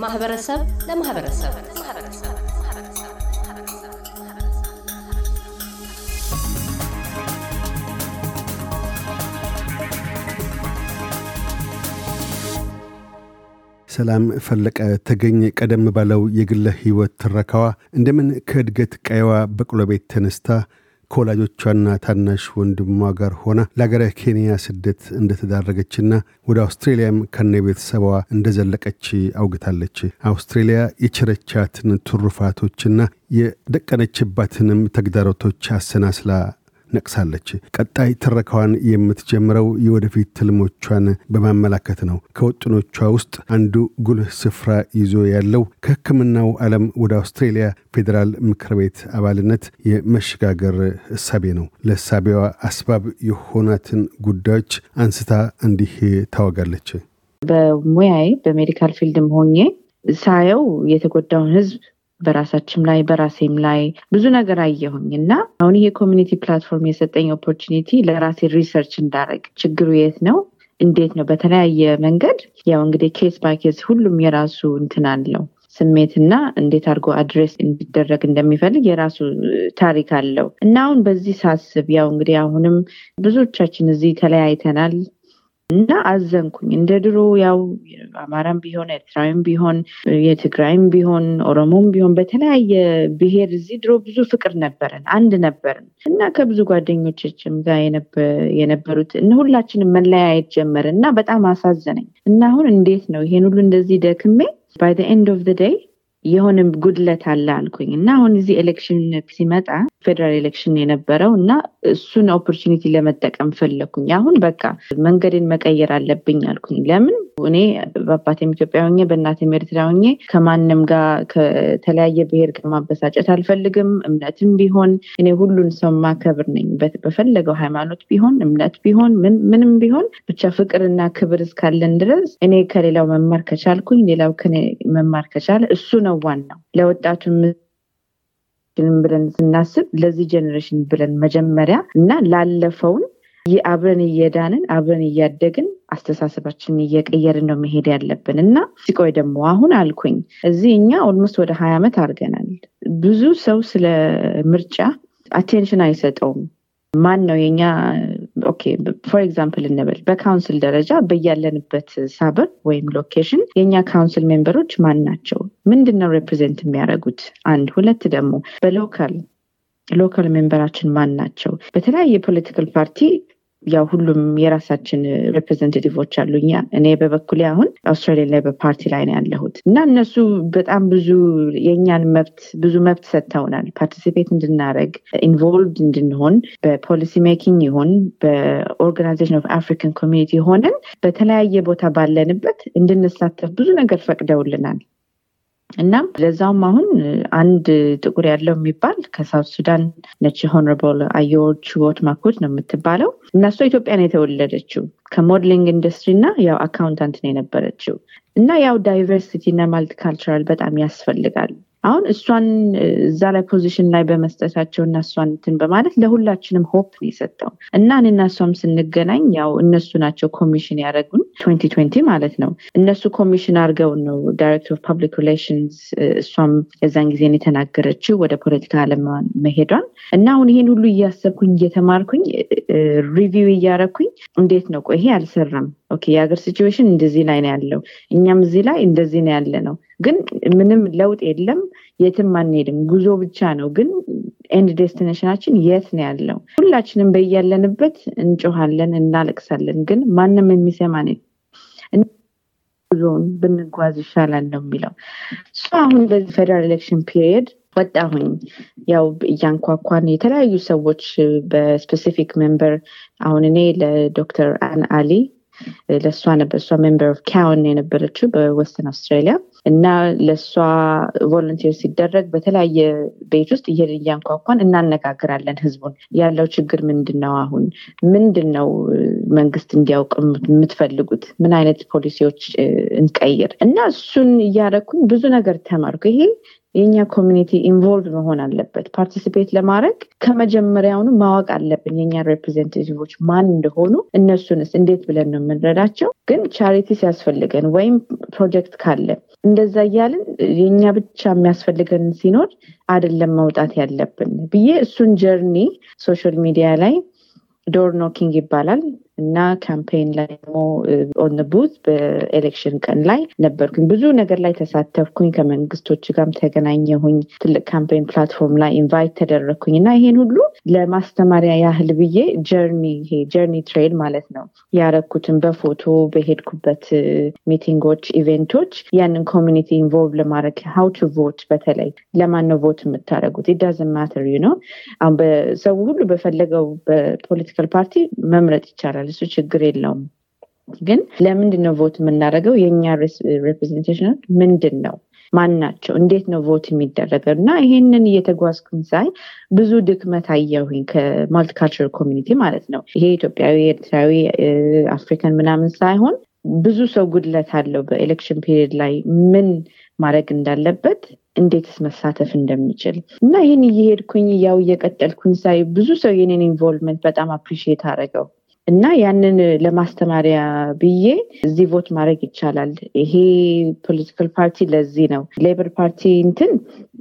ከማህበረሰብ ለማህበረሰብ። ሰላም ፈለቀ ተገኝ ቀደም ባለው የግለ ሕይወት ትረካዋ እንደምን ከእድገት ቀየዋ በቅሎ ቤት ተነስታ ከወላጆቿና ታናሽ ወንድሟ ጋር ሆና ለአገረ ኬንያ ስደት እንደተዳረገችና ወደ አውስትሬልያም ከነ ቤተሰቧ እንደዘለቀች አውግታለች። አውስትሬልያ የቸረቻትን ትሩፋቶችና የደቀነችባትንም ተግዳሮቶች አሰናስላ ነቅሳለች። ቀጣይ ትረካዋን የምትጀምረው የወደፊት ትልሞቿን በማመላከት ነው። ከውጥኖቿ ውስጥ አንዱ ጉልህ ስፍራ ይዞ ያለው ከሕክምናው ዓለም ወደ አውስትሬልያ ፌዴራል ምክር ቤት አባልነት የመሸጋገር እሳቤ ነው። ለእሳቤዋ ሰበብ የሆናትን ጉዳዮች አንስታ እንዲህ ታወጋለች። በሙያዬ በ medical field ም ሆኜ ሳየው የተጎዳውን ህዝብ በራሳችን ላይ በራሴም ላይ ብዙ ነገር አየሁኝ እና አሁን ይሄ community platform የሰጠኝ opportunity ለራሴ research እንዳረግ ችግሩ የት ነው? እንዴት ነው? በተለያየ መንገድ ያው እንግዲህ case by case ሁሉም የራሱ እንትን አለው። ስሜትና እንዴት አድርጎ address እንዲደረግ እንደሚፈልግ የራሱ ታሪክ አለው። እና አሁን በዚህ ሳስብ ያው እንግዲህ አሁንም ብዙዎቻችን እዚህ ተለያይተናል እና አዘንኩኝ። እንደ ድሮ ያው አማራም ቢሆን ኤርትራዊም ቢሆን የትግራይም ቢሆን ኦሮሞም ቢሆን በተለያየ ብሔር እዚህ ድሮ ብዙ ፍቅር ነበረን፣ አንድ ነበርን እና ከብዙ ጓደኞችም ጋር የነበሩት ሁላችንም መለያየት ጀመርን እና በጣም አሳዘነኝ እና አሁን እንዴት ነው ይሄን ሁሉ እንደዚህ ደክሜ by end of day የሆነ ጉድለት አለ አልኩኝ እና አሁን እዚህ election ሲመጣ federal election የነበረው እና እሱን opportunity ለመጠቀም ፈለግኩኝ። አሁን በቃ መንገድን መቀየር አለብኝ አልኩኝ። ለምን እኔ በአባቴም ኢትዮጵያ ሆኜ በእናቴም ኤርትራ ሆኜ ከማንም ጋር ከተለያየ ብሔር ጋር ማበሳጨት አልፈልግም። እምነትም ቢሆን እኔ ሁሉን ሰው ማከብር ነኝ። በፈለገው ሃይማኖት ቢሆን እምነት ቢሆን ምንም ቢሆን ብቻ ፍቅርና ክብር እስካለን ድረስ እኔ ከሌላው መማር ከቻልኩኝ ሌላው ከኔ መማር ከቻለ እሱ ነው ዋናው ለወጣቱ ብለን ስናስብ ለዚህ generation ብለን መጀመሪያ እና ላለፈውን አብረን እየዳንን አብረን እያደግን አስተሳሰባችንን እየቀየርን ነው መሄድ ያለብን እና ሲቆይ ደግሞ አሁን አልኩኝ እዚህ እኛ almost ወደ ሀያ ዓመት አድርገናል። ብዙ ሰው ስለ ምርጫ attention አይሰጠውም። ማን ነው የኛ okay for example እንበል በ council ደረጃ በያለንበት suburb ወይም location የእኛ council member ኦች ማን ናቸው? ምንድን ነው represent የሚያደርጉት? አንድ ሁለት ደግሞ በ local local member ኣችን ማን ናቸው? በተለያየ political party ያው ሁሉም የራሳችን representative ኦች አሉ። እኔ በበኩሌ አሁን አውስትራሊያ ላይ በፓርቲ ላይ ነው ያለሁት እና እነሱ በጣም ብዙ የእኛን መብት ብዙ መብት ሰጥተውናል። participate እንድናደረግ involved እንድንሆን በ policy making ይሆን በ organisation of African community ሆነን በተለያየ ቦታ ባለንበት እንድንሳተፍ ብዙ ነገር ፈቅደውልናል። እናም ለዛውም አሁን አንድ ጥቁር ያለው የሚባል ከ South Sudan ነች Honourable አዮር ችቦት ማኮት ነው የምትባለው። እና እሷ ኢትዮጵያ ነው የተወለደችው። ከ modelling industry እና ያው accountant ነው የነበረችው። እና ያው diversity እና multicultural በጣም ያስፈልጋል አሁን እሷን እዛ ላይ position ላይ በመስጠታቸው እና እሷን እንትን በማለት ለሁላችንም hope ነው የሰጠው። እና እኔና እሷም ስንገናኝ ያው እነሱ ናቸው ኮሚሽን ያደረጉን ትንቲ ማለት ነው። እነሱ ኮሚሽን አድርገውን ነው director of public relations እሷም የዛን ጊዜን የተናገረችው ወደ ፖለቲካ አለም መሄዷን። እና አሁን ይሄን ሁሉ እያሰብኩኝ እየተማርኩኝ review እያረኩኝ እንዴት ነው ቆይ ይሄ አልሰራም okay የሀገር situation እንደዚህ ላይ ነው ያለው እኛም እዚህ ላይ እንደዚህ ነው ያለ ነው። ግን ምንም ለውጥ የለም የትም አንሄድም። ጉዞ ብቻ ነው ግን end destination ኣችን የት ነው ያለው? ሁላችንም በያለንበት እንጮሃለን እናለቅሳለን ግን ማንም የሚሰማን ጉዞውን ብንጓዝ ይሻላል ነው የሚለው። እሱ አሁን በዚህ federal election period ወጣሁኝ። ያው እያንኳኳን የተለያዩ ሰዎች በ specific member አሁን እኔ ለዶክተር Anne Aly ለእሷ ነበር እሷ member of Cowan የነበረችው በ Western Australia እና ለእሷ volunteer ሲደረግ በተለያየ ቤት ውስጥ እየሄድን እያንኳኳን እናነጋግራለን ህዝቡን። ያለው ችግር ምንድን ነው አሁን? ምንድን ነው መንግስት እንዲያውቅ የምትፈልጉት? ምን አይነት ፖሊሲዎች እንቀይር? እና እሱን እያደረግኩኝ ብዙ ነገር ተማርኩ። ይሄ የእኛ community involve መሆን አለበት። participate ለማድረግ ከመጀመሪያውኑ ማወቅ አለብን የእኛ representative ኦች ማን እንደሆኑ እነሱንስ እንዴት ብለን ነው የምንረዳቸው? ግን charity ሲያስፈልገን ወይም ፕሮጀክት ካለ እንደዛ እያልን የኛ ብቻ የሚያስፈልገን ሲኖር አይደለም መውጣት ያለብን ብዬ እሱን journey social media ላይ door knocking ይባላል እና campaign ላይ ደግሞ on booth በ election ቀን ላይ ነበርኩኝ። ብዙ ነገር ላይ ተሳተፍኩኝ። ከመንግስቶች ጋርም ተገናኘሁኝ። ትልቅ campaign platform ላይ invite ተደረግኩኝ እና ይሄን ሁሉ ለማስተማሪያ ያህል ብዬ journey ይሄ journey trail ማለት ነው ያረኩትን በፎቶ በሄድኩበት meeting ኦች፣ event ኦች ያንን community involve ለማድረግ how to vote በተለይ ለማን vote የምታደረጉት it doesn't matter ነው። ሰው ሁሉ በፈለገው በ political party መምረጥ ይቻላል። እሱ ችግር የለውም። ግን ለምንድን ነው vote የምናደርገው? የእኛ representation ምንድን ነው? ማን ናቸው? እንዴት ነው vote የሚደረገው? እና ይሄንን እየተጓዝኩኝ ሳይ ብዙ ድክመት አየሁኝ ከ multicultural community ማለት ነው። ይሄ ኢትዮጵያዊ፣ ኤርትራዊ፣ African ምናምን ሳይሆን ብዙ ሰው ጉድለት አለው በ election period ላይ ምን ማድረግ እንዳለበት እንዴትስ መሳተፍ እንደሚችል እና ይህን እየሄድኩኝ ያው እየቀጠልኩኝ ሳይ ብዙ ሰው የኔን involvement በጣም appreciate አደረገው እና ያንን ለማስተማሪያ ብዬ እዚህ vote ማድረግ ይቻላል። ይሄ political party ለዚህ ነው፣ Labor Party እንትን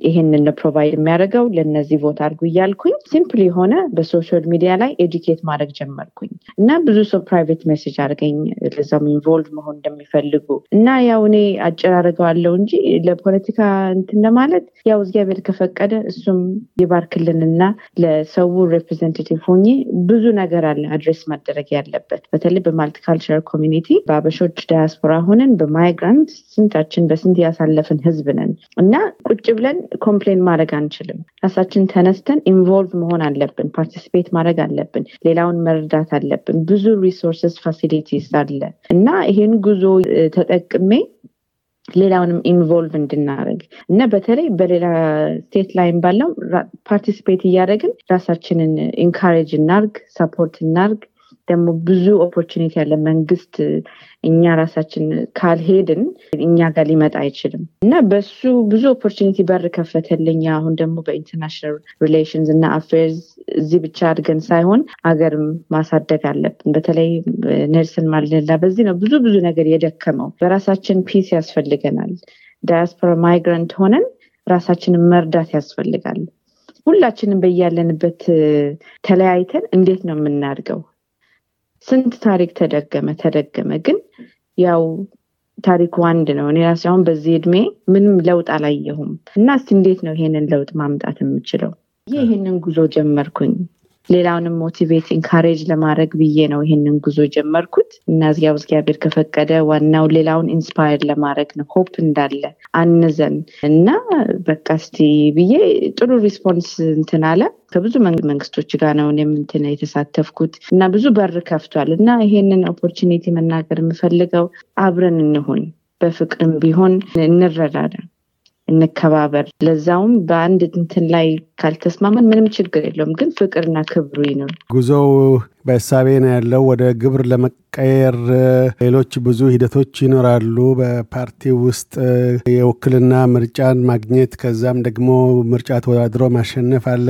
ይሄንን provide የሚያደርገው ለነዚህ vote አድርጉ እያልኩኝ simple የሆነ በ social media ላይ educate ማድረግ ጀመርኩኝ እና ብዙ ሰው private message አድርገኝ ለዛም involve መሆን እንደሚፈልጉ እና ያው እኔ አጭር አድርገዋለሁ እንጂ ለፖለቲካ እንትን ለማለት ያው እግዚአብሔር ከፈቀደ እሱም ይባርክልንና ለሰው representative ሆኜ ብዙ ነገር አለ address ማደረግ ያለበት በተለይ በ multicultural community በአበሾች ዳያስፖራ ሆነን በ migrant ስንታችን በስንት ያሳለፍን ህዝብ ነን እና ቁጭ ብለን complain ማድረግ አንችልም። ራሳችን ተነስተን involve መሆን አለብን። participate ማድረግ አለብን። ሌላውን መርዳት አለብን። ብዙ resources facilities አለ እና ይሄን ጉዞ ተጠቅሜ ሌላውንም involve እንድናደርግ እና በተለይ በሌላ state ላይም ባለው participate እያደረግን ራሳችንን encourage እናርግ፣ support እናርግ። ደግሞ ብዙ opportunity ያለ መንግስት እኛ ራሳችን ካልሄድን እኛ ጋር ሊመጣ አይችልም እና በሱ ብዙ opportunity በር ከፈተልኝ። አሁን ደግሞ በ international relations እና affairs እዚህ ብቻ አድገን ሳይሆን አገርም ማሳደግ አለብን። በተለይ ኔልሰን ማንዴላ በዚህ ነው ብዙ ብዙ ነገር የደከመው። በራሳችን peace ያስፈልገናል። ዳያስፖራ migrant ሆነን ራሳችንን መርዳት ያስፈልጋል። ሁላችንም በያለንበት ተለያይተን እንዴት ነው የምናድገው? ስንት ታሪክ ተደገመ ተደገመ፣ ግን ያው ታሪኩ አንድ ነው። እኔ ራሴ አሁን በዚህ እድሜ ምንም ለውጥ አላየሁም እና እስቲ እንዴት ነው ይሄንን ለውጥ ማምጣት የምችለው? ይህንን ጉዞ ጀመርኩኝ። ሌላውንም motivate encourage ለማድረግ ብዬ ነው ይሄንን ጉዞ ጀመርኩት። እና እዚያው እግዚአብሔር ከፈቀደ ዋናው ሌላውን inspire ለማድረግ ነው። hope እንዳለ እንያዝ እና በቃ እስቲ ብዬ ጥሩ response እንትን አለ። ከብዙ መንግስቶች ጋር ነው እኔም እንትን የተሳተፍኩት። እና ብዙ በር ከፍቷል። እና ይሄንን opportunity መናገር የምፈልገው አብረን እንሁን፣ በፍቅርም ቢሆን እንረዳዳ እንከባበር። ለዛውም በአንድ እንትን ላይ ካልተስማመን ምንም ችግር የለውም፣ ግን ፍቅርና ክብሩ ነው። ጉዞው በእሳቤ ነው ያለው። ወደ ግብር ለመቀየር ሌሎች ብዙ ሂደቶች ይኖራሉ። በፓርቲ ውስጥ የውክልና ምርጫን ማግኘት፣ ከዛም ደግሞ ምርጫ ተወዳድሮ ማሸነፍ አለ።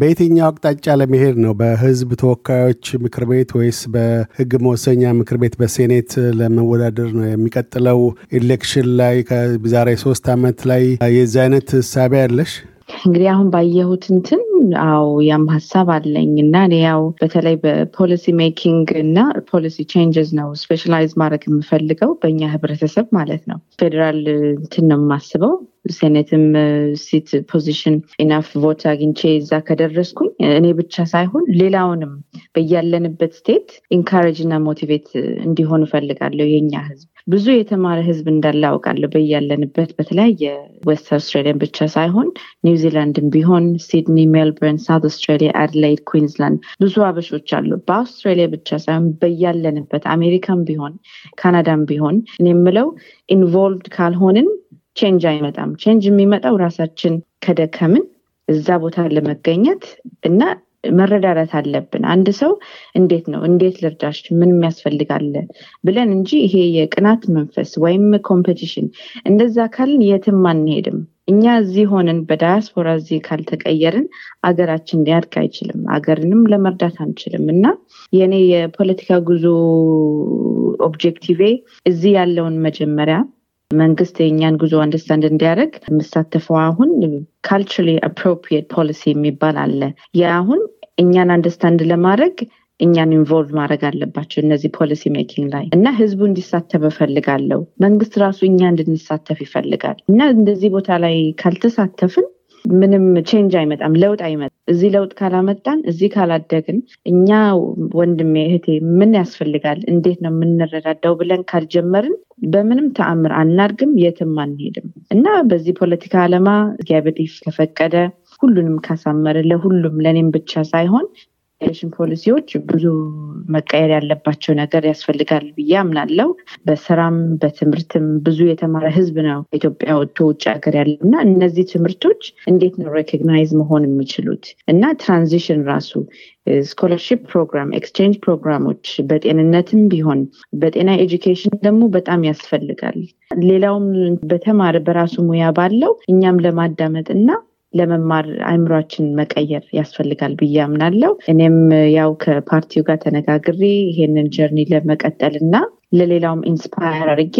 በየትኛው አቅጣጫ ለመሄድ ነው? በህዝብ ተወካዮች ምክር ቤት ወይስ በህግ መወሰኛ ምክር ቤት በሴኔት ለመወዳደር ነው የሚቀጥለው election ላይ ከዛሬ ሶስት ዓመት ላይ የዚህ አይነት እሳቤ ያለሽ? እንግዲህ አሁን ባየሁት እንትን አዎ ያም ሀሳብ አለኝ እና እኔ ያው በተለይ በ policy making እና policy changes ነው specialise ማድረግ የምፈልገው በእኛ ህብረተሰብ ማለት ነው። ፌዴራል እንትን ነው የማስበው senate ም seat position enough vote አግኝቼ እዛ ከደረስኩኝ እኔ ብቻ ሳይሆን ሌላውንም በያለንበት state encourage እና motivate እንዲሆን እፈልጋለሁ። የኛ ህዝብ ብዙ የተማረ ህዝብ እንዳለ አውቃለሁ። በያለንበት በተለያየ west አውስትራሊያን ብቻ ሳይሆን ኒውዚላንድም ቢሆን ሲድኒ፣ ሜልበርን፣ South Australia፣ አድላይድ፣ ኩዊንስላንድ ብዙ አበሾች አሉ። በአውስትራሊያ ብቻ ሳይሆን በያለንበት አሜሪካም ቢሆን ካናዳም ቢሆን እኔ የምለው involved ካልሆንን change አይመጣም። change የሚመጣው ራሳችን ከደከምን እዛ ቦታ ለመገኘት እና መረዳዳት አለብን። አንድ ሰው እንዴት ነው እንዴት ልርዳሽ ምን ያስፈልግሻል ብለን እንጂ ይሄ የቅናት መንፈስ ወይም competition እንደዛ ካልን የትም አንሄድም። እኛ እዚህ ሆነን በዳያስፖራ እዚህ ካልተቀየርን አገራችን ሊያድግ አይችልም። አገርንም ለመርዳት አንችልም እና የእኔ የፖለቲካ ጉዞ objective ኤ እዚህ ያለውን መጀመሪያ መንግስት የእኛን ጉዞ understand እንዲያደርግ የምሳተፈው አሁን culturally appropriate policy የሚባል አለ። ያ አሁን እኛን understand ለማድረግ እኛን involve ማድረግ አለባቸው እነዚህ policy making ላይ እና ህዝቡ እንዲሳተፍ እፈልጋለሁ። መንግስት ራሱ እኛ እንድንሳተፍ ይፈልጋል እና እንደዚህ ቦታ ላይ ካልተሳተፍን ምንም change አይመጣም፣ ለውጥ አይመጣም። እዚህ ለውጥ ካላመጣን፣ እዚህ ካላደግን፣ እኛ ወንድሜ እህቴ ምን ያስፈልጋል፣ እንዴት ነው የምንረዳዳው ብለን ካልጀመርን በምንም ተአምር አናድግም፣ የትም አንሄድም እና በዚህ ፖለቲካ ዓላማ እግዚአብሔር ከፈቀደ ሁሉንም ካሳመረ ለሁሉም ለእኔም ብቻ ሳይሆን election ፖሊሲዎች ብዙ መቀየር ያለባቸው ነገር ያስፈልጋል ብዬ አምናለው። በስራም በትምህርትም ብዙ የተማረ ህዝብ ነው ኢትዮጵያ ወጥቶ ውጭ ሀገር ያለው እና እነዚህ ትምህርቶች እንዴት ነው recognise መሆን የሚችሉት እና transition ራሱ scholarship ፕሮግራም፣ exchange ፕሮግራሞች በጤንነትም ቢሆን በጤና education ደግሞ በጣም ያስፈልጋል። ሌላውም በተማረ በራሱ ሙያ ባለው እኛም ለማዳመጥ እና ለመማር አእምሯችን መቀየር ያስፈልጋል ብዬ አምናለው። እኔም ያው ከፓርቲው ጋር ተነጋግሬ ይሄንን journey ለመቀጠል እና ለሌላውም inspire አድርጌ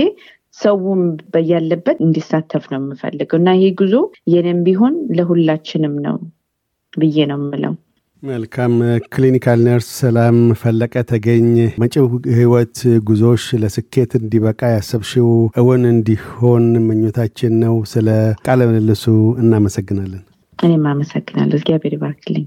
ሰውም በያለበት እንዲሳተፍ ነው የምፈልገው እና ይሄ ጉዞ የኔም ቢሆን ለሁላችንም ነው ብዬ ነው የምለው። መልካም። ክሊኒካል ነርስ ሰላም ፈለቀ ተገኝ፣ መጪው ህይወት ጉዞሽ ለስኬት እንዲበቃ ያሰብሽው እውን እንዲሆን ምኞታችን ነው። ስለ ቃለ ምልልሱ እናመሰግናለን። እኔም አመሰግናለሁ። እግዚአብሔር ይባርክልኝ።